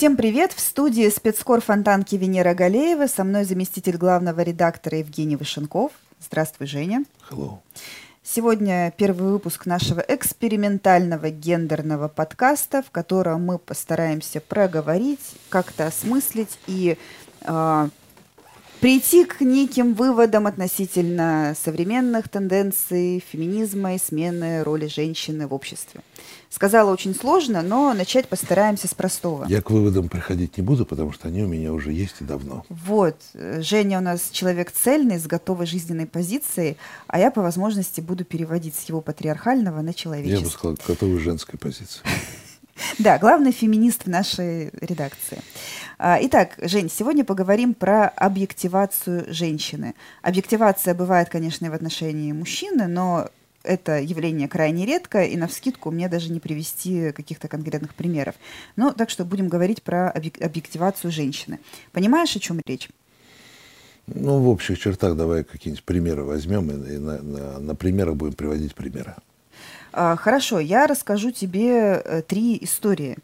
Всем привет! В студии спецкор Фонтанки Венера Галеева. Со мной заместитель главного редактора Евгений Вышенков. Здравствуй, Женя. Hello. Сегодня первый выпуск нашего экспериментального гендерного подкаста, в котором мы постараемся проговорить, как-то осмыслить и э, прийти к неким выводам относительно современных тенденций феминизма и смены роли женщины в обществе. Сказала очень сложно, но начать постараемся с простого. Я к выводам приходить не буду, потому что они у меня уже есть и давно. Вот. Женя у нас человек цельный, с готовой жизненной позицией, а я по возможности буду переводить с его патриархального на человеческий. Я бы сказал, готовой женской позиции. Да, главный феминист в нашей редакции. А, итак, Жень, сегодня поговорим про объективацию женщины. Объективация бывает, конечно, и в отношении мужчины, но это явление крайне редко, и на вскидку мне даже не привести каких-то конкретных примеров. Ну, так что будем говорить про объективацию женщины. Понимаешь, о чем речь? Ну, в общих чертах давай какие-нибудь примеры возьмем и на, на, на примерах будем приводить примеры. А, хорошо, я расскажу тебе э, три истории.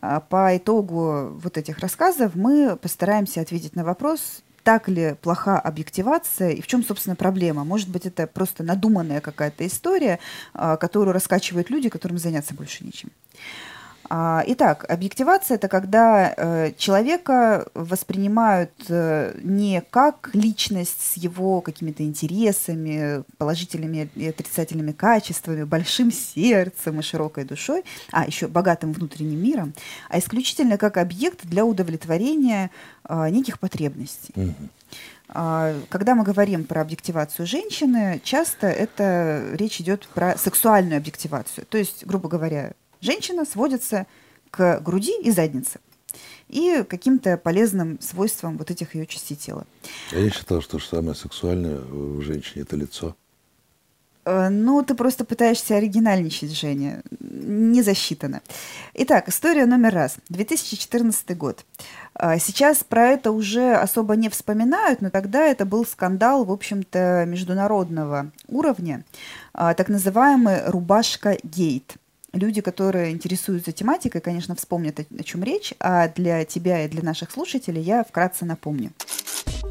А, по итогу вот этих рассказов мы постараемся ответить на вопрос, так ли плоха объективация и в чем, собственно, проблема? Может быть, это просто надуманная какая-то история, а, которую раскачивают люди, которым заняться больше нечем. А, итак, объективация – это когда э, человека воспринимают э, не как личность с его какими-то интересами, положительными и отрицательными качествами, большим сердцем и широкой душой, а еще богатым внутренним миром, а исключительно как объект для удовлетворения э, неких потребностей. А, когда мы говорим про объективацию женщины, часто это речь идет про сексуальную объективацию. То есть, грубо говоря, женщина сводится к груди и заднице и каким-то полезным свойствам вот этих ее частей тела. А я считал, что самое сексуальное в женщине – это лицо. Э, ну, ты просто пытаешься оригинальничать, Женя. Не засчитано. Итак, история номер раз. 2014 год. Э, сейчас про это уже особо не вспоминают, но тогда это был скандал, в общем-то, международного уровня. Э, так называемый «рубашка-гейт» люди, которые интересуются тематикой, конечно, вспомнят, о чем речь, а для тебя и для наших слушателей я вкратце напомню.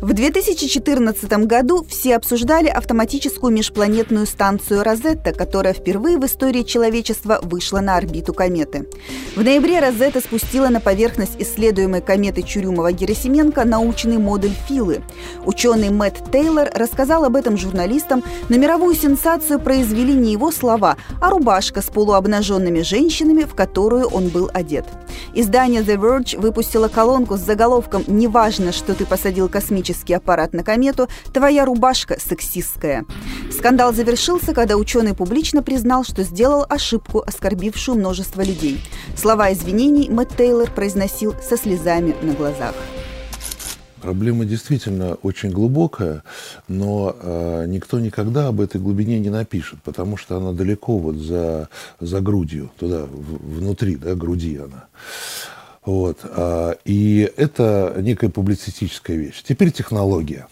В 2014 году все обсуждали автоматическую межпланетную станцию «Розетта», которая впервые в истории человечества вышла на орбиту кометы. В ноябре «Розетта» спустила на поверхность исследуемой кометы Чурюмова-Герасименко научный модуль Филы. Ученый Мэтт Тейлор рассказал об этом журналистам, но мировую сенсацию произвели не его слова, а рубашка с полуобнаженными женщинами, в которую он был одет. Издание The Verge выпустило колонку с заголовком «Неважно, что ты посадил космический аппарат на комету, твоя рубашка сексистская. Скандал завершился, когда ученый публично признал, что сделал ошибку, оскорбившую множество людей. Слова извинений Мэтт Тейлор произносил со слезами на глазах. Проблема действительно очень глубокая, но э, никто никогда об этой глубине не напишет, потому что она далеко вот за, за грудью, туда, в, внутри да, груди она. Вот. А, и это некая публицистическая вещь. Теперь технология.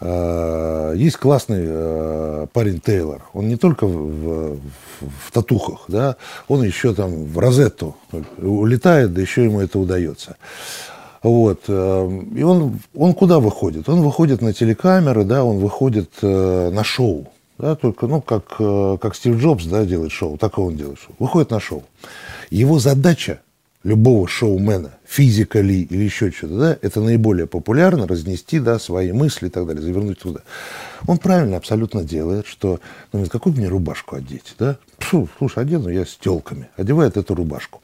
А, есть классный а, парень Тейлор. Он не только в, в, в татухах, да, он еще там в розетту улетает, да еще ему это удается. Вот. И он, он куда выходит? Он выходит на телекамеры, да, он выходит на шоу. Да, только, ну, как, как Стив Джобс да, делает шоу, так и он делает шоу. Выходит на шоу. Его задача любого шоумена, физика ли или еще что-то, да, это наиболее популярно разнести, да, свои мысли и так далее, завернуть туда. Он правильно абсолютно делает, что, ну, какую мне рубашку одеть, да? Фу, слушай, одену я с телками, одевает эту рубашку.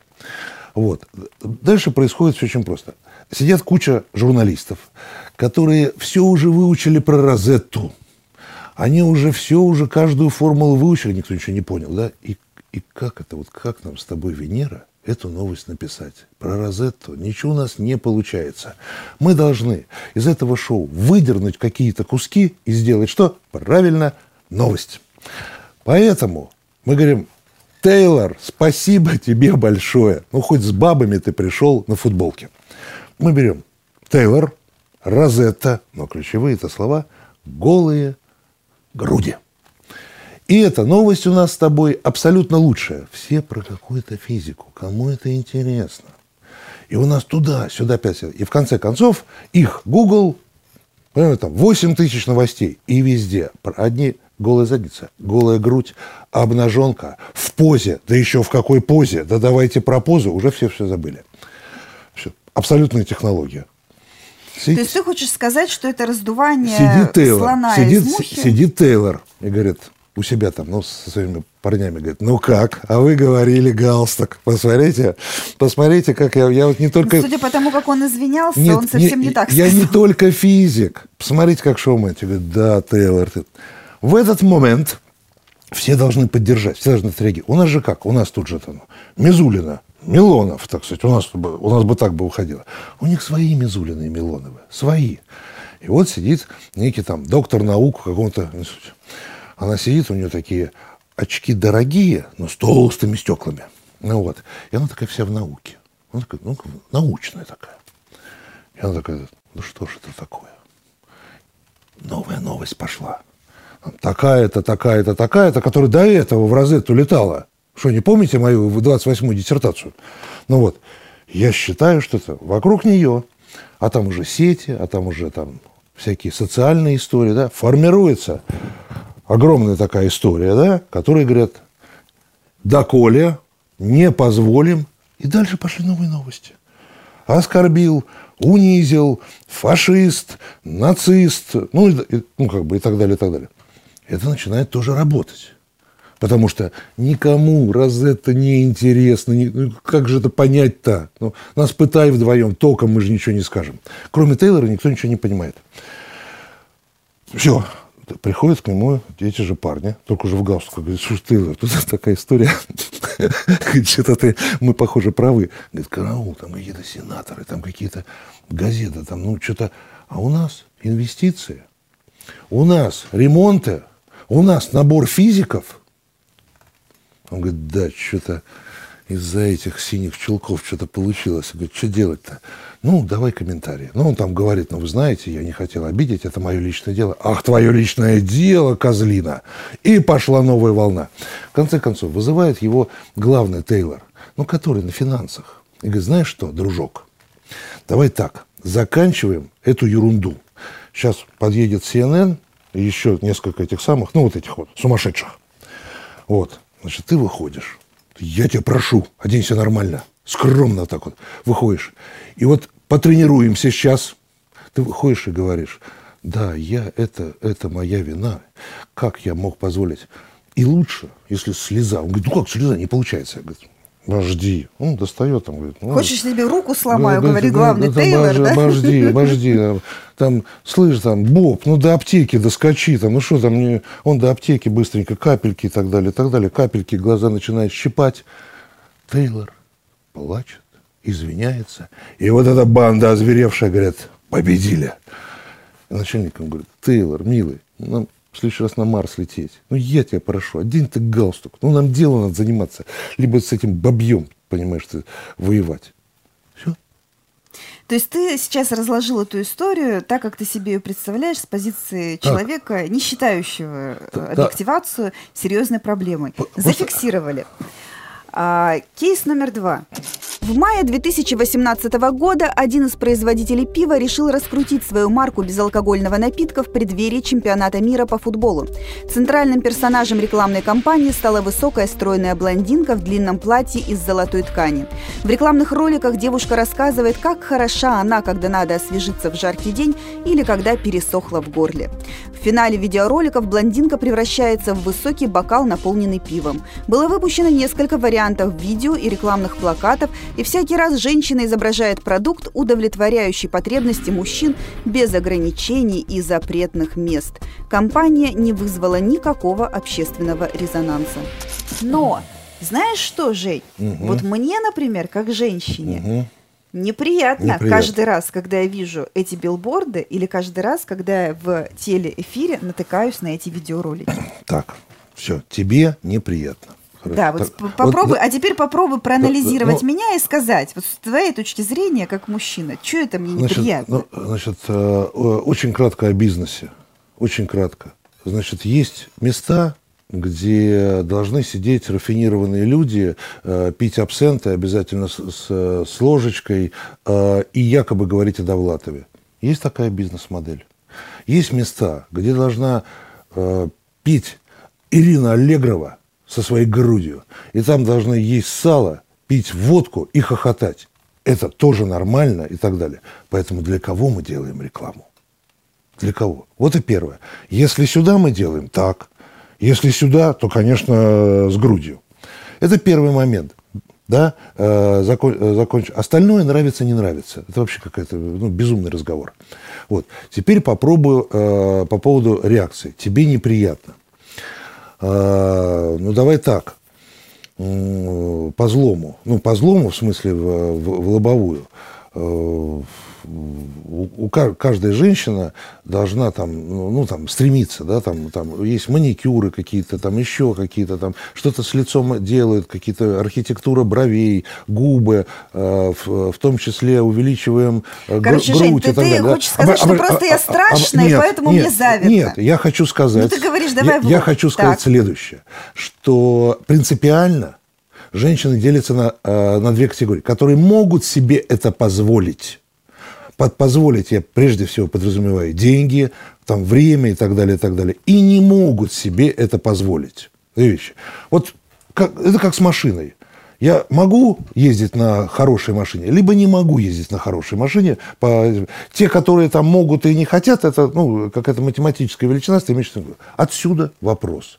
Вот. Дальше происходит все очень просто. Сидят куча журналистов, которые все уже выучили про Розетту. Они уже все, уже каждую формулу выучили, никто ничего не понял, да? И, и как это, вот как нам с тобой, Венера, эту новость написать. Про Розетту ничего у нас не получается. Мы должны из этого шоу выдернуть какие-то куски и сделать что? Правильно, новость. Поэтому мы говорим, Тейлор, спасибо тебе большое. Ну, хоть с бабами ты пришел на футболке. Мы берем Тейлор, Розетта, но ключевые это слова, голые груди. И эта новость у нас с тобой абсолютно лучшая. Все про какую-то физику. Кому это интересно? И у нас туда, сюда опять. И в конце концов их Google, понимаете, там 8 тысяч новостей. И везде одни голая задница, голая грудь, обнаженка, в позе, да еще в какой позе, да давайте про позу, уже все все забыли. Абсолютная технология. Сидит, То есть ты хочешь сказать, что это раздувание сидит Тейлор, слона сидит, из мухи? Сидит Тейлор и говорит, у себя там, ну, со своими парнями, говорит, ну как, а вы говорили галстук, посмотрите, посмотрите, как я, я вот не только... Ну, судя по тому, как он извинялся, нет, он совсем не, не так я сказал. Я не только физик, посмотрите, как шоумен, говорит, да, Тейлор, ты... В этот момент все должны поддержать, все должны отреагировать. У нас же как? У нас тут же там Мизулина, Милонов, так сказать, у нас, у нас бы так бы уходило. У них свои Мизулины и Милоновы, свои. И вот сидит некий там доктор наук в каком-то институте. Она сидит, у нее такие очки дорогие, но с толстыми стеклами. Ну вот. И она такая вся в науке. Она такая, ну, научная такая. И она такая, ну что ж это такое? Новая новость пошла такая-то, такая-то, такая-то, которая до этого в Розетту летала. Что, не помните мою 28-ю диссертацию? Ну вот, я считаю, что это вокруг нее, а там уже сети, а там уже там всякие социальные истории, да, формируется огромная такая история, да, которая говорят, доколе не позволим, и дальше пошли новые новости. Оскорбил, унизил, фашист, нацист, ну, и, ну как бы и так далее, и так далее это начинает тоже работать. Потому что никому раз это не интересно, ну, как же это понять-то? Ну, нас пытай вдвоем, током мы же ничего не скажем. Кроме Тейлора никто ничего не понимает. Все, приходят к нему эти же парни, только уже в галстуку, говорят, слушай, Тейлор, тут такая история, что-то ты, мы, похоже, правы. Говорит, караул, там какие-то сенаторы, там какие-то газеты, там, ну, что-то. А у нас инвестиции, у нас ремонты, у нас набор физиков. Он говорит, да, что-то из-за этих синих чулков что-то получилось. Говорит, что делать-то? Ну, давай комментарии. Ну, он там говорит, ну, вы знаете, я не хотел обидеть, это мое личное дело. Ах, твое личное дело, козлина. И пошла новая волна. В конце концов, вызывает его главный Тейлор, ну, который на финансах. И говорит, знаешь что, дружок, давай так, заканчиваем эту ерунду. Сейчас подъедет CNN, еще несколько этих самых, ну, вот этих вот, сумасшедших. Вот, значит, ты выходишь. Я тебя прошу, оденься нормально, скромно так вот выходишь. И вот потренируемся сейчас. Ты выходишь и говоришь, да, я, это, это моя вина. Как я мог позволить? И лучше, если слеза. Он говорит, ну как слеза, не получается. Я говорю, Обожди. Он достает там, говорит. Ну, Хочешь, себе руку сломаю, да, говорит главный да, Тейлор, да? Обожди, обожди. Там, слышь, там, Боб, ну до аптеки доскочи, там, ну что там, не... он до аптеки быстренько, капельки и так далее, и так далее. Капельки, глаза начинают щипать. Тейлор плачет, извиняется. И вот эта банда озверевшая, говорят, победили. И начальник говорит, Тейлор, милый, нам в следующий раз на Марс лететь. Ну, я тебя прошу, одень ты галстук. Ну, нам дело надо заниматься. Либо с этим бабьем, понимаешь, ты, воевать. Все. То есть ты сейчас разложил эту историю так, как ты себе ее представляешь, с позиции человека, так. не считающего да, объективацию серьезной проблемой. Зафиксировали. А, кейс номер два. В мае 2018 года один из производителей пива решил раскрутить свою марку безалкогольного напитка в преддверии чемпионата мира по футболу. Центральным персонажем рекламной кампании стала высокая стройная блондинка в длинном платье из золотой ткани. В рекламных роликах девушка рассказывает, как хороша она, когда надо освежиться в жаркий день или когда пересохла в горле. В финале видеороликов блондинка превращается в высокий бокал, наполненный пивом. Было выпущено несколько вариантов видео и рекламных плакатов, и всякий раз женщина изображает продукт, удовлетворяющий потребности мужчин без ограничений и запретных мест. Компания не вызвала никакого общественного резонанса. Но, знаешь что, Жень, угу. вот мне, например, как женщине, угу Неприятно, Неприятно каждый раз, когда я вижу эти билборды, или каждый раз, когда я в телеэфире натыкаюсь на эти видеоролики. Так, все, тебе неприятно. Хорошо. Да, вот так, попробуй, вот, а теперь попробуй проанализировать ну, меня и сказать, вот с твоей точки зрения, как мужчина, что это мне значит, неприятно? Ну, значит, э, очень кратко о бизнесе, очень кратко. Значит, есть места, где должны сидеть рафинированные люди, э, пить абсенты обязательно с, с, с ложечкой э, и якобы говорить о Довлатове. Есть такая бизнес-модель. Есть места, где должна пить Ирина Аллегрова со своей грудью, и там должны есть сало, пить водку и хохотать. Это тоже нормально и так далее. Поэтому для кого мы делаем рекламу? Для кого? Вот и первое. Если сюда мы делаем, так. Если сюда, то, конечно, с грудью. Это первый момент. Да, э, закон, э, законч... Остальное нравится, не нравится. Это вообще какой-то ну, безумный разговор. Вот. Теперь попробую э, по поводу реакции. Тебе неприятно. Э, ну, давай так. По злому. Ну, по злому, в смысле, в, в, в лобовую. Э, у, каждая женщина должна там, ну, ну, там, стремиться, да, там, там есть маникюры какие-то, там еще какие-то, там, что-то с лицом делают, какие-то архитектура бровей, губы, э, в, в том числе увеличиваем э, Короче, грудь Жень, и ты, так далее. ты хочешь сказать, а, что а, просто а, я страшная, а, нет, и поэтому нет, мне завидно. Нет, я хочу сказать... Ну, ты говоришь, давай Я, я хочу сказать так. следующее, что принципиально женщины делятся на, э, на две категории, которые могут себе это позволить под позволить, я прежде всего подразумеваю деньги, там, время и так далее, и так далее, и не могут себе это позволить. Вещи. Вот как, это как с машиной. Я могу ездить на хорошей машине, либо не могу ездить на хорошей машине. По... Те, которые там могут и не хотят, это ну, какая-то математическая величина. Отсюда вопрос.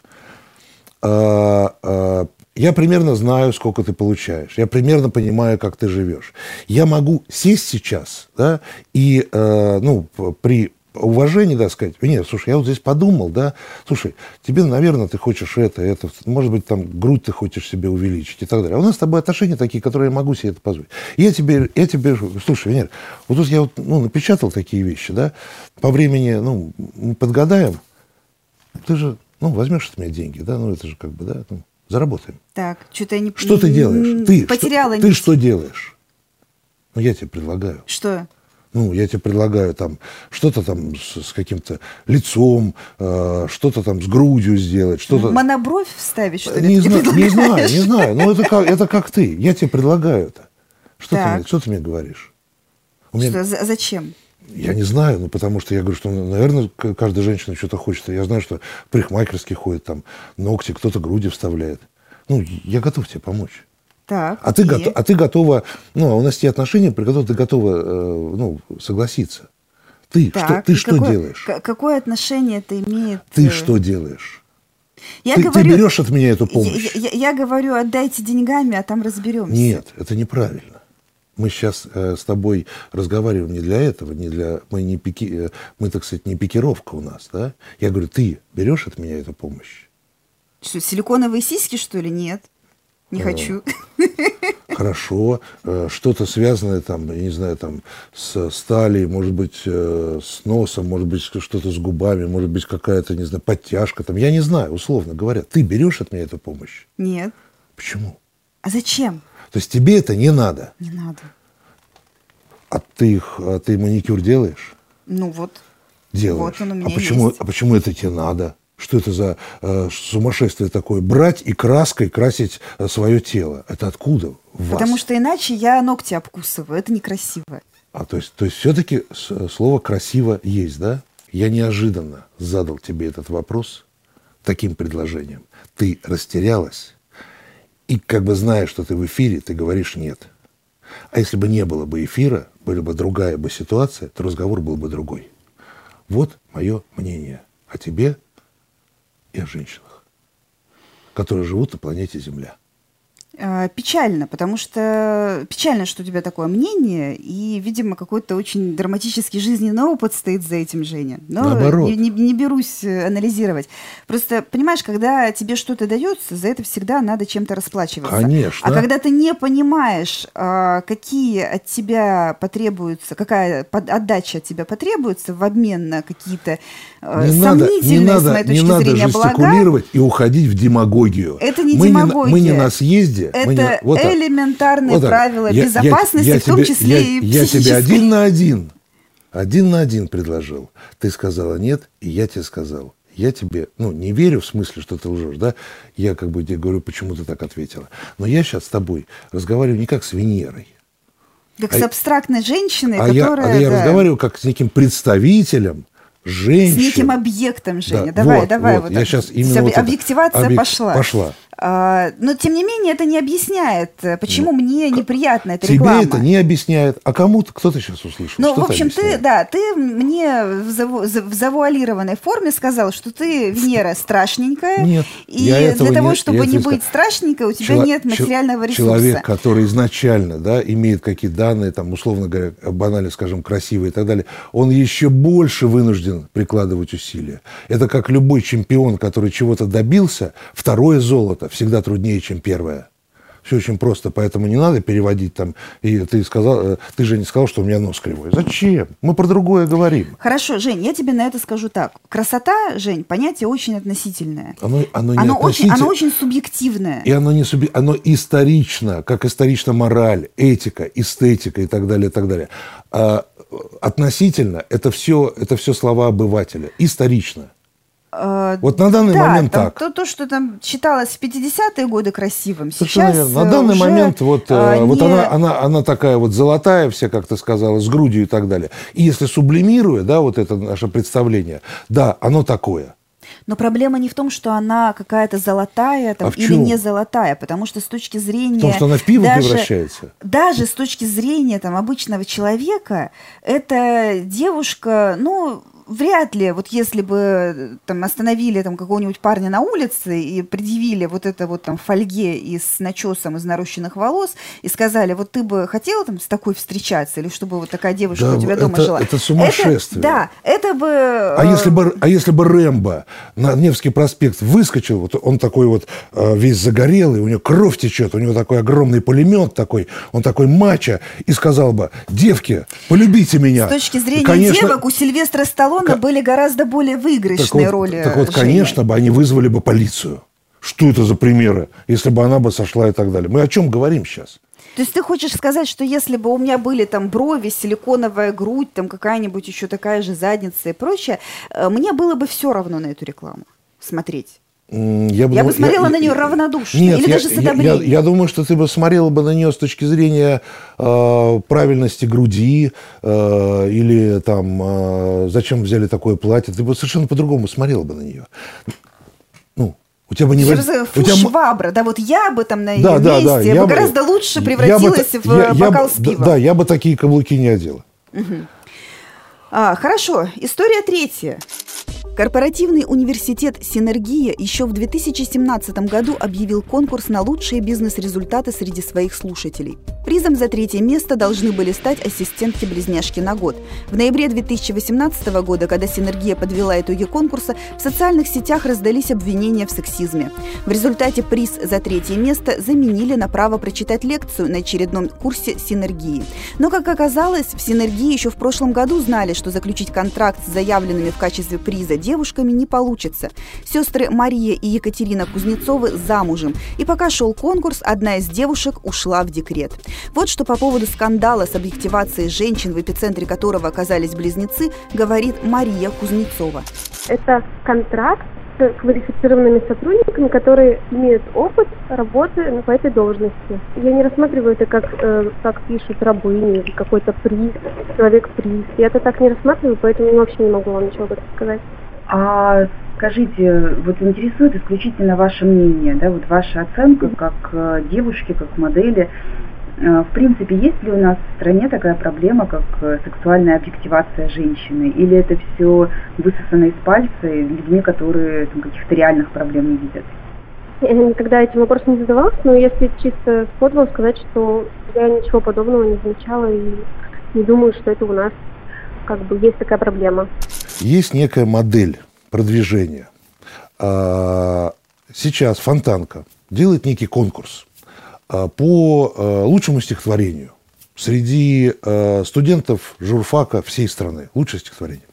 А, а, я примерно знаю, сколько ты получаешь. Я примерно понимаю, как ты живешь. Я могу сесть сейчас, да, и, э, ну, при уважении, да, сказать, нет, слушай, я вот здесь подумал, да, слушай, тебе, наверное, ты хочешь это, это, может быть, там, грудь ты хочешь себе увеличить и так далее. А у нас с тобой отношения такие, которые я могу себе это позволить. я тебе, я тебе, слушай, Венер, вот тут я вот, ну, напечатал такие вещи, да, по времени, ну, подгадаем, ты же, ну, возьмешь от меня деньги, да, ну, это же как бы, да, ну, Заработаем. Так, что-то я не... Что ты делаешь? Ты потеряла. Что, ты что делаешь? Ну, я тебе предлагаю. Что? Ну, я тебе предлагаю там что-то там с, с каким-то лицом, э, что-то там с грудью сделать, что-то... Монобровь вставить, что ли? Не, зна- не знаю, не знаю. Ну, это как, это как ты. Я тебе предлагаю это. Что, ты мне, что ты мне говоришь? У меня... Что, зачем? Я не знаю, ну, потому что я говорю, что, наверное, каждая женщина что-то хочет. Я знаю, что парикмахерские ходят, там, ногти, кто-то груди вставляет. Ну, я готов тебе помочь. Так, а, ты, го- а ты готова, ну, а у нас те отношения, при которых ты готова, э, ну, согласиться. Ты так, что, ты что какое, делаешь? Какое отношение это имеет? Ты э... что делаешь? Я ты, говорю, ты берешь от меня эту помощь? Я, я, я говорю, отдайте деньгами, а там разберемся. Нет, это неправильно мы сейчас э, с тобой разговариваем не для этого, не для, мы, не пики, э, мы, так сказать, не пикировка у нас, да? Я говорю, ты берешь от меня эту помощь? Что, силиконовые сиськи, что ли? Нет. Не э, хочу. Хорошо. Э, что-то связанное там, я не знаю, там с стали, может быть, с носом, может быть, что-то с губами, может быть, какая-то, не знаю, подтяжка там. Я не знаю, условно говоря. Ты берешь от меня эту помощь? Нет. Почему? А зачем? То есть тебе это не надо. Не надо. А ты их, а ты маникюр делаешь? Ну вот. Делаешь. Вот он у меня а почему, есть. а почему это тебе надо? Что это за э, сумасшествие такое? Брать и краской красить э, свое тело. Это откуда? В Потому что иначе я ногти обкусываю. Это некрасиво. А то есть, то есть все-таки слово красиво есть, да? Я неожиданно задал тебе этот вопрос таким предложением. Ты растерялась и как бы зная, что ты в эфире, ты говоришь «нет». А если бы не было бы эфира, была бы другая бы ситуация, то разговор был бы другой. Вот мое мнение о тебе и о женщинах, которые живут на планете Земля. А, печально, потому что печально, что у тебя такое мнение, и, видимо, какой-то очень драматический жизненный опыт стоит за этим, Женя. Но Наоборот. Не, не, не берусь э, анализировать. Просто, понимаешь, когда тебе что-то дается, за это всегда надо чем-то расплачиваться. Конечно. А когда ты не понимаешь, а, какие от тебя потребуются, какая отдача от тебя потребуется в обмен на какие-то э, не сомнительные, надо, не с моей точки не зрения, надо жестикулировать блага, и уходить в демагогию. Это не мы демагогия. Не, мы не на съезде, это не, вот элементарные вот правила я, безопасности, я, я в том тебе, числе я, и Я тебе один на один, один на один предложил. Ты сказала нет, и я тебе сказал я тебе, ну, не верю в смысле, что ты лжешь, да, я как бы тебе говорю, почему ты так ответила. Но я сейчас с тобой разговариваю не как с Венерой. Как а с абстрактной женщиной, а которая... Я, а я да. разговариваю как с неким представителем женщин. С неким объектом, Женя. Да, давай, вот, давай. Вот, вот я так. сейчас именно вот Объективация объек... пошла. Пошла. А, но, тем не менее, это не объясняет, э, почему ну, мне неприятна эта тебе реклама. это не объясняет. А кому-то, кто-то сейчас услышал? Ну, в общем, ты, да, ты мне в, заву, в завуалированной форме сказал, что ты, Венера, страшненькая. Нет, И я для того, не, чтобы не быть страшненькой, у тебя Чело, нет материального ресурса. Человек, который изначально да, имеет какие-то данные, там, условно говоря, банально, скажем, красивые и так далее, он еще больше вынужден прикладывать усилия. Это как любой чемпион, который чего-то добился, второе золото всегда труднее, чем первое. Все очень просто, поэтому не надо переводить там. И ты сказал, э, ты же не сказал, что у меня нос кривой. Зачем? Мы про другое говорим. Хорошо, Жень, я тебе на это скажу так. Красота, Жень, понятие очень относительное. Оно, оно, не оно, очень, оно очень субъективное. И оно не субъ... оно исторично, как исторична мораль, этика, эстетика и так далее, и так далее. А относительно это все, это все слова обывателя. Исторично. Э, вот на данный да, момент там, так. То, то, что там считалось в 50-е годы красивым, сейчас верно. На данный уже, момент вот, а, вот не... она, она, она такая вот золотая вся, как ты сказала, с грудью и так далее. И если сублимируя, да, вот это наше представление, да, оно такое. Но проблема не в том, что она какая-то золотая там, а или не золотая, потому что с точки зрения... В том, что она в пиво даже, превращается. Даже с точки зрения там, обычного человека, эта девушка, ну, вряд ли, вот если бы там остановили там какого-нибудь парня на улице и предъявили вот это вот там фольге и с начесом из нарощенных волос и сказали, вот ты бы хотела там с такой встречаться или чтобы вот такая девушка да, у тебя дома это, жила? Это сумасшествие. Это, да, это бы... А если бы, а если бы Рэмбо на Невский проспект выскочил, вот он такой вот э, весь загорелый, у него кровь течет, у него такой огромный пулемет такой, он такой мачо, и сказал бы, девки, полюбите меня. С точки зрения Конечно, девок у Сильвестра Сталлоне К... были гораздо более выигрышные так вот, роли. Так вот, Жени. конечно бы они вызвали бы полицию. Что это за примеры, если бы она бы сошла и так далее? Мы о чем говорим сейчас? То есть ты хочешь сказать, что если бы у меня были там брови, силиконовая грудь, там какая-нибудь еще такая же задница и прочее, э, мне было бы все равно на эту рекламу смотреть? Я бы, я бы смотрела я, на нее равнодушно нет, или я, даже с одобрением. Я, я, я думаю, что ты бы смотрела бы на нее с точки зрения э, правильности груди э, или там э, зачем взяли такое платье. Ты бы совершенно по-другому смотрела бы на нее. Ну, у тебя бы не... Воз... У тебя... Швабра, да, вот я бы там на ее да, месте да, да, я бы, гораздо лучше превратилась я в я, бокал я, с пивом. Да, да, я бы такие каблуки не одела. Угу. А, хорошо, история третья. Корпоративный университет «Синергия» еще в 2017 году объявил конкурс на лучшие бизнес-результаты среди своих слушателей. Призом за третье место должны были стать ассистентки-близняшки на год. В ноябре 2018 года, когда «Синергия» подвела итоги конкурса, в социальных сетях раздались обвинения в сексизме. В результате приз за третье место заменили на право прочитать лекцию на очередном курсе «Синергии». Но, как оказалось, в «Синергии» еще в прошлом году знали, что заключить контракт с заявленными в качестве приза девушками не получится. Сестры Мария и Екатерина Кузнецовы замужем. И пока шел конкурс, одна из девушек ушла в декрет. Вот что по поводу скандала с объективацией женщин, в эпицентре которого оказались близнецы, говорит Мария Кузнецова. Это контракт с квалифицированными сотрудниками, которые имеют опыт работы по этой должности. Я не рассматриваю это как, э, как пишут рабыни какой-то приз, человек-приз. Я это так не рассматриваю, поэтому вообще не могу вам ничего сказать. А скажите, вот интересует исключительно ваше мнение, да, вот ваша оценка как э, девушки, как модели. Э, в принципе, есть ли у нас в стране такая проблема, как э, сексуальная объективация женщины? Или это все высосано из пальца людьми, которые каких-то реальных проблем не видят? Я никогда этим вопросом не задавалась, но если чисто с подвалом сказать, что я ничего подобного не замечала и не думаю, что это у нас как бы есть такая проблема. Есть некая модель продвижения. А, сейчас Фонтанка делает некий конкурс а, по а, лучшему стихотворению среди студентов журфака всей страны. Лучшее стихотворение.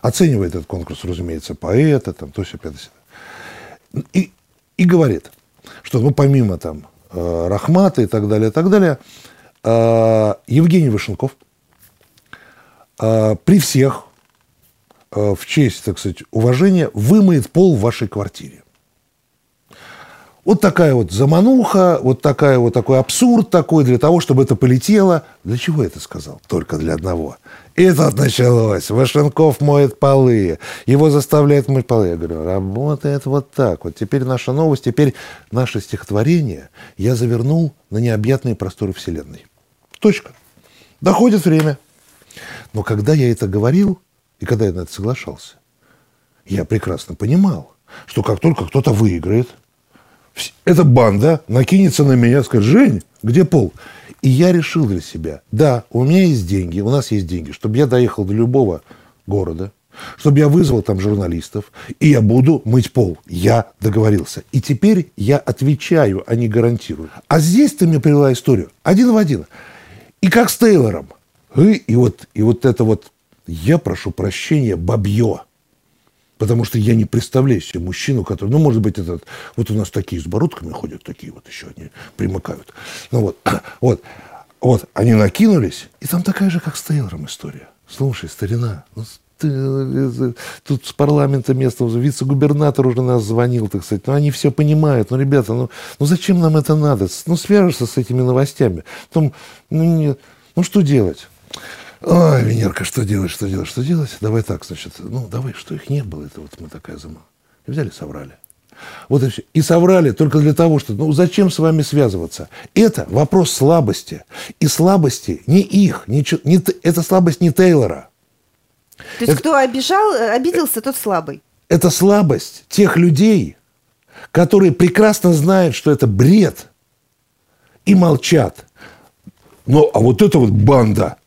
Оценивает этот конкурс, разумеется, поэта, там, то, все, пятое, и, и говорит, что ну, помимо там Рахмата и так далее, и так далее, Евгений Вышенков – при всех э, в честь, так сказать, уважения вымоет пол в вашей квартире. Вот такая вот замануха, вот такая вот такой абсурд такой для того, чтобы это полетело. Для чего я это сказал? Только для одного. И тут началось. Вашенков моет полы. Его заставляют мыть полы. Я говорю, работает вот так. Вот теперь наша новость, теперь наше стихотворение я завернул на необъятные просторы Вселенной. Точка. Доходит время. Но когда я это говорил, и когда я на это соглашался, я прекрасно понимал, что как только кто-то выиграет – эта банда накинется на меня, скажет, Жень, где пол? И я решил для себя, да, у меня есть деньги, у нас есть деньги, чтобы я доехал до любого города, чтобы я вызвал там журналистов, и я буду мыть пол. Я договорился. И теперь я отвечаю, а не гарантирую. А здесь ты мне привела историю один в один. И как с Тейлором. И, и, вот, и вот это вот, я прошу прощения, бабье. Потому что я не представляю себе мужчину, который, ну, может быть, этот, вот у нас такие с бородками ходят, такие вот еще они примыкают. Ну вот, вот, вот, они накинулись, и там такая же, как с Тейлором история. Слушай, старина, ну, ты, э, тут с парламента местного вице-губернатор уже нас звонил, так сказать. Ну, они все понимают. Ну, ребята, ну, ну зачем нам это надо? Ну, свяжешься с этими новостями. Потом, ну, не, ну, что делать? Ой, Венерка, что делать, что делать, что делать? Давай так, значит, ну, давай, что их не было, это вот мы такая зима. И взяли, соврали. Вот и все. И соврали только для того, что, ну, зачем с вами связываться? Это вопрос слабости. И слабости не их, не, не, это слабость не Тейлора. То есть, это, кто обижал, обиделся, тот слабый. Это слабость тех людей, которые прекрасно знают, что это бред, и молчат. Ну, а вот это вот банда –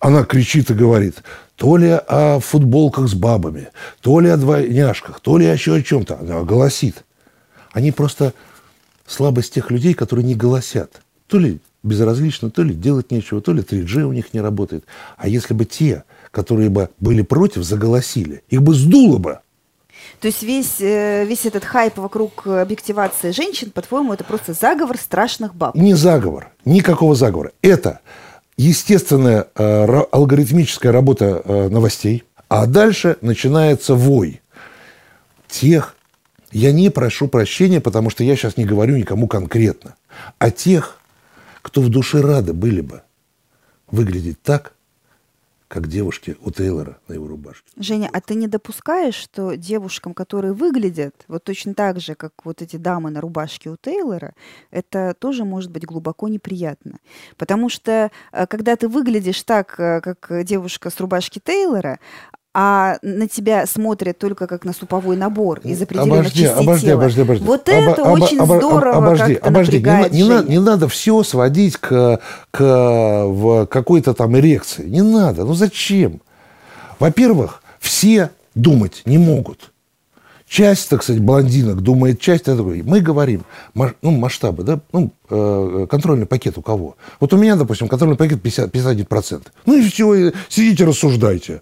она кричит и говорит, то ли о футболках с бабами, то ли о двойняшках, то ли еще о чем-то. Она голосит. Они просто слабость тех людей, которые не голосят. То ли безразлично, то ли делать нечего, то ли 3G у них не работает. А если бы те, которые бы были против, заголосили, их бы сдуло бы. То есть весь, э, весь этот хайп вокруг объективации женщин, по-твоему, это просто заговор страшных баб? Не заговор, никакого заговора. Это естественная э, алгоритмическая работа э, новостей, а дальше начинается вой тех, я не прошу прощения, потому что я сейчас не говорю никому конкретно, а тех, кто в душе рады были бы выглядеть так, как девушки у Тейлора на его рубашке. Женя, а ты не допускаешь, что девушкам, которые выглядят вот точно так же, как вот эти дамы на рубашке у Тейлора, это тоже может быть глубоко неприятно? Потому что э, когда ты выглядишь так, э, как девушка с рубашки Тейлора, а на тебя смотрят только как на суповой набор из определенных обожди, частей обожди, тела. Обожди, обожди, вот это обо, очень обо, здорово обожди, обожди. Не, не, надо, не надо все сводить к, к какой-то там эрекции. Не надо. Ну зачем? Во-первых, все думать не могут. Часть, так сказать, блондинок думает, часть это Мы говорим, ну, масштабы, да, ну, э, контрольный пакет у кого? Вот у меня, допустим, контрольный пакет 50, 51%. Ну и все, сидите, рассуждайте.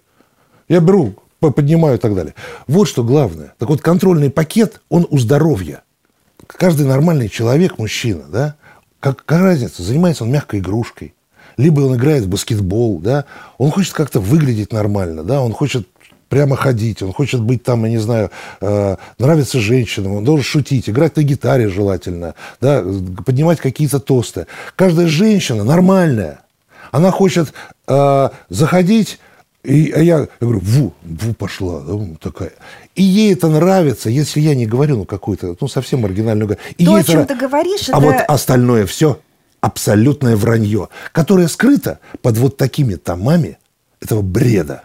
Я беру, поднимаю и так далее. Вот что главное. Так вот, контрольный пакет, он у здоровья. Каждый нормальный человек, мужчина, да, как, какая разница, занимается он мягкой игрушкой, либо он играет в баскетбол, да, он хочет как-то выглядеть нормально, да, он хочет прямо ходить, он хочет быть там, я не знаю, э, нравится женщинам, он должен шутить, играть на гитаре желательно, да, поднимать какие-то тосты. Каждая женщина нормальная, она хочет э, заходить и а я, я говорю, ву, ву пошла, да, такая. И ей это нравится, если я не говорю, ну, какую-то, ну, совсем маргинальную... И То, о чем это... ты говоришь, А это... вот остальное все абсолютное вранье, которое скрыто под вот такими томами этого бреда.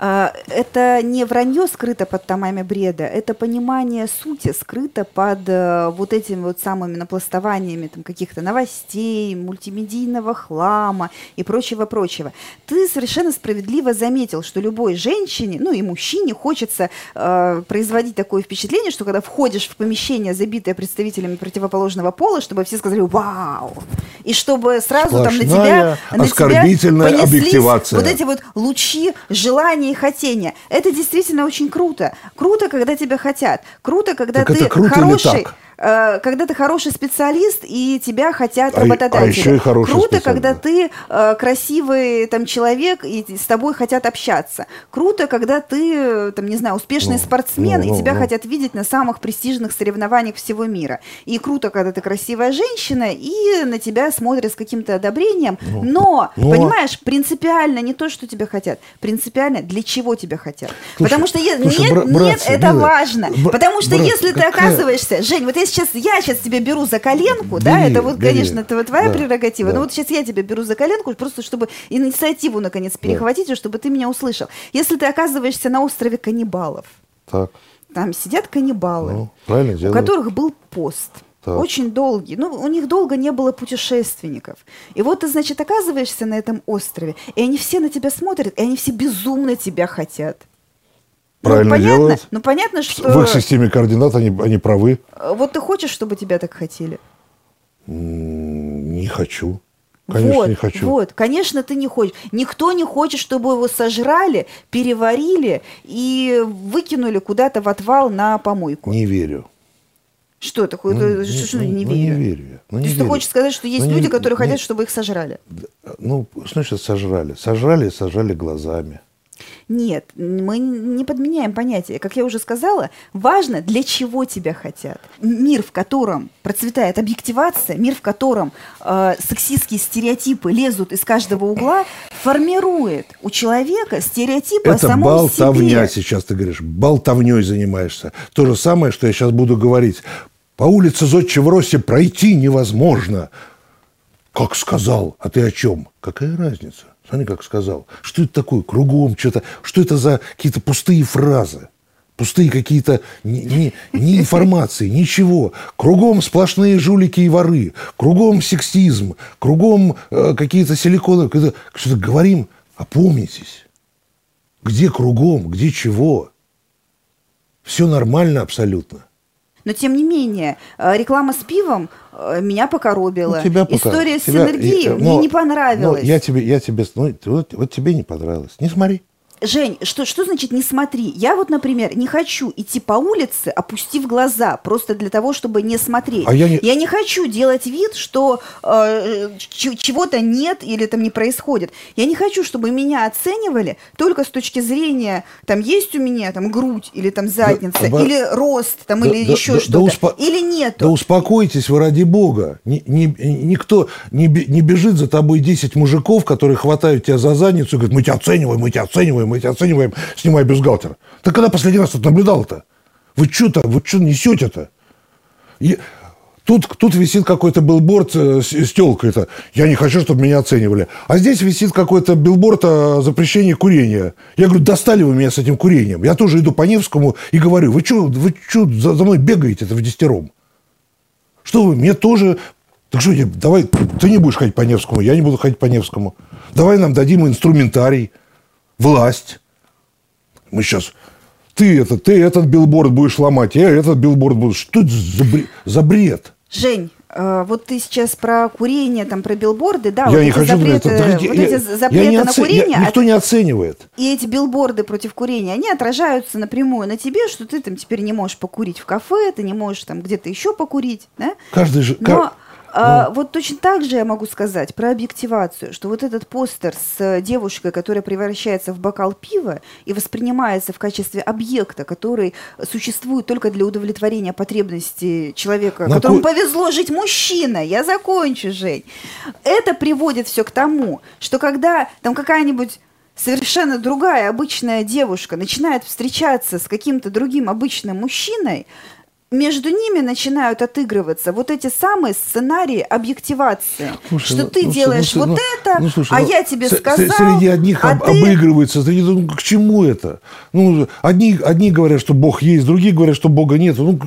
А, это не вранье скрыто под томами бреда, это понимание сути скрыто под э, вот этими вот самыми напластованиями там, каких-то новостей, мультимедийного хлама и прочего-прочего. Ты совершенно справедливо заметил, что любой женщине, ну и мужчине хочется э, производить такое впечатление, что когда входишь в помещение, забитое представителями противоположного пола, чтобы все сказали «Вау!» И чтобы сразу Сплошная там на тебя, на тебя объективация. вот эти вот лучи желания желания и хотения. Это действительно очень круто. Круто, когда тебя хотят. Круто, когда так ты это круто хороший. Или так? Э, когда ты хороший специалист и тебя хотят А и- работодатели. а еще и хороший Круто, когда ты э, красивый там человек и с тобой хотят общаться. Круто, когда ты там не знаю успешный Ну, спортсмен ну, и ну, тебя ну. хотят видеть на самых престижных соревнованиях всего мира. И круто, когда ты красивая женщина и на тебя смотрят с каким-то одобрением. но, ну, понимаешь, принципиально не то, что тебя хотят, принципиально для чего тебя хотят. Слушай, Потому что слушай, нет, бра- нет, братцы, это милые, важно. бра- Потому что брат, если ты какая- оказываешься, Жень, вот я сейчас, я сейчас тебя беру за коленку, да, Бери, это вот, бери. конечно, это вот твоя Да, прерогатива, да. но вот сейчас я тебя беру за коленку, просто чтобы инициативу наконец перехватить, и чтобы ты меня услышал. Если ты оказываешься на острове каннибалов, Так, там сидят каннибалы, ну, у делают. которых был пост. Так. Очень долгий. Ну, у них долго не было путешественников. И вот ты, значит, оказываешься на этом острове, и они все на тебя смотрят, и они все безумно тебя хотят. Правильно ну, понятно, делают. Ну, понятно, что... В их системе координат они, они правы. э, Вот ты хочешь, чтобы тебя так хотели? Не хочу. Конечно, вот, не хочу. Вот, конечно, ты не хочешь. Никто не хочет, чтобы его сожрали, переварили и выкинули куда-то в отвал на помойку. Не верю. Что такое? Ну, ну, что, что ну, не ну, верю? не верю я. Ну, То не есть ты верю. хочешь сказать, что есть Ну, не- люди, которые не- хотят, чтобы их сожрали? Ну, что значит сожрали? Сожрали, сожрали глазами. Нет, мы не подменяем понятие. Как я уже сказала, важно, для чего тебя хотят. Мир, в котором процветает объективация, мир, в котором э, сексистские стереотипы лезут из каждого угла, формирует у человека стереотипы о Это самом болтовня себе. сейчас, ты говоришь. Болтовней занимаешься. То же самое, что я сейчас буду говорить. По улице Зодчего Росси пройти невозможно. Как сказал? А ты о чем? Какая разница? Смотри, как сказал. Что это такое? Кругом что-то. Что это за какие-то пустые фразы? Пустые какие-то ни, ни- ни информации, ничего. Кругом сплошные жулики и воры. Кругом сексизм. Кругом э, какие-то силиконы. Что-то говорим. Опомнитесь. Где кругом? Где чего? Все нормально абсолютно. Но тем не менее, э, реклама с пивом э, меня покоробила. Ну, тебя пока- История с тебя- синергией мне но- не понравилась. но я тебе, я тебе, ну, вот, вот тебе не понравилось. Не смотри. Жень, что, что значит не смотри? Я вот, например, не хочу идти по улице, опустив глаза, просто для того, чтобы не смотреть. А я не- хочу делать вид, что э, чего-то нет или там не происходит. Я не хочу, чтобы меня оценивали только с точки зрения, там есть у меня там грудь или там задница, оба- или рост, там, Да- или да- еще да- да что-то, успо- или нету. Да успокойтесь вы ради бога. Ни- ни- никто не, не бежит за тобой 10 мужиков, которые хватают тебя за задницу и говорят, мы тебя оцениваем, мы тебя оцениваем, мы тебя оцениваем, снимай бюстгальтер. Ты когда последний раз это наблюдал-то? Вы что-то, вы что несете-то? И Тут, тут висит какой-то билборд э, с, с телкой-то. Я не хочу, чтобы меня оценивали. А здесь висит какой-то билборд о запрещении курения. Я говорю, достали вы меня с этим курением. Я тоже иду по Невскому и говорю, вы что вы чё за, за мной бегаете-то в десятером? Что вы, мне тоже... Так что, давай, ты не будешь ходить по Невскому, я не буду ходить по Невскому. Давай нам дадим инструментарий, власть. Мы сейчас... Ты, это, ты этот билборд будешь ломать, я этот билборд буду... Что это за бред? За бред? Жень, э, вот ты сейчас про курение, там, про билборды, да, я вот не эти хочу запреты, это. Подождите, вот я- эти я запреты не на оце- я- курение, никто а- не оценивает. и эти билборды против курения, они отражаются напрямую на тебе, что ты там теперь не можешь покурить в кафе, ты не можешь там где-то еще покурить, да? Каждый же... Но а, вот точно так же я могу сказать про объективацию, что вот этот постер с э, девушкой, которая превращается в бокал пива и воспринимается в качестве объекта, который существует только для удовлетворения потребностей человека, На которому ко- повезло жить мужчина. Я закончу, Жень. Это приводит все к тому, что когда там какая-нибудь совершенно другая обычная девушка начинает встречаться с каким-то другим обычным мужчиной, между ними начинают отыгрываться вот эти самые сценарии объективации. Слушай, что ну, ты ну, делаешь ну, вот ну, это, ну, слушай, а ну, я тебе сказал, Среди одних а об- ты... обыгрывается. среди- ну, к чему это? Ну, одни, одни говорят, что Бог есть, другие говорят, что Бога нет. Ну,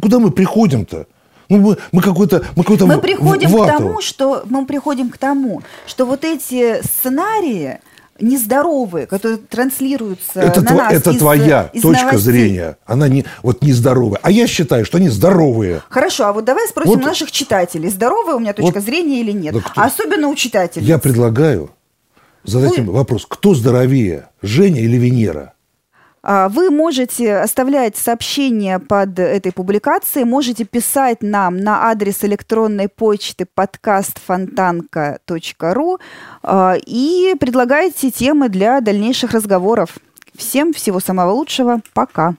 куда мы приходим-то? Ну, мы, мы какой-то... Мы, какой-то Мы приходим в к вату. тому, что мы приходим к тому, что вот эти сценарии нездоровые, которые транслируются Это, на тво- нас это из, твоя из точка новостей. зрения. Она не, вот нездоровая. А я считаю, что они здоровые. Хорошо, а вот давай спросим Вот- наших читателей, здоровая у меня точка Вот- зрения или нет. Да кто- А особенно у читателей. Я предлагаю задать Вы- им вопрос. Кто здоровее, Женя или Венера? А, вы можете оставлять сообщения под этой публикацией, можете писать нам на адрес электронной почты подкастфонтанка.ру а, и предлагайте темы для дальнейших разговоров. Всем всего самого лучшего. Пока.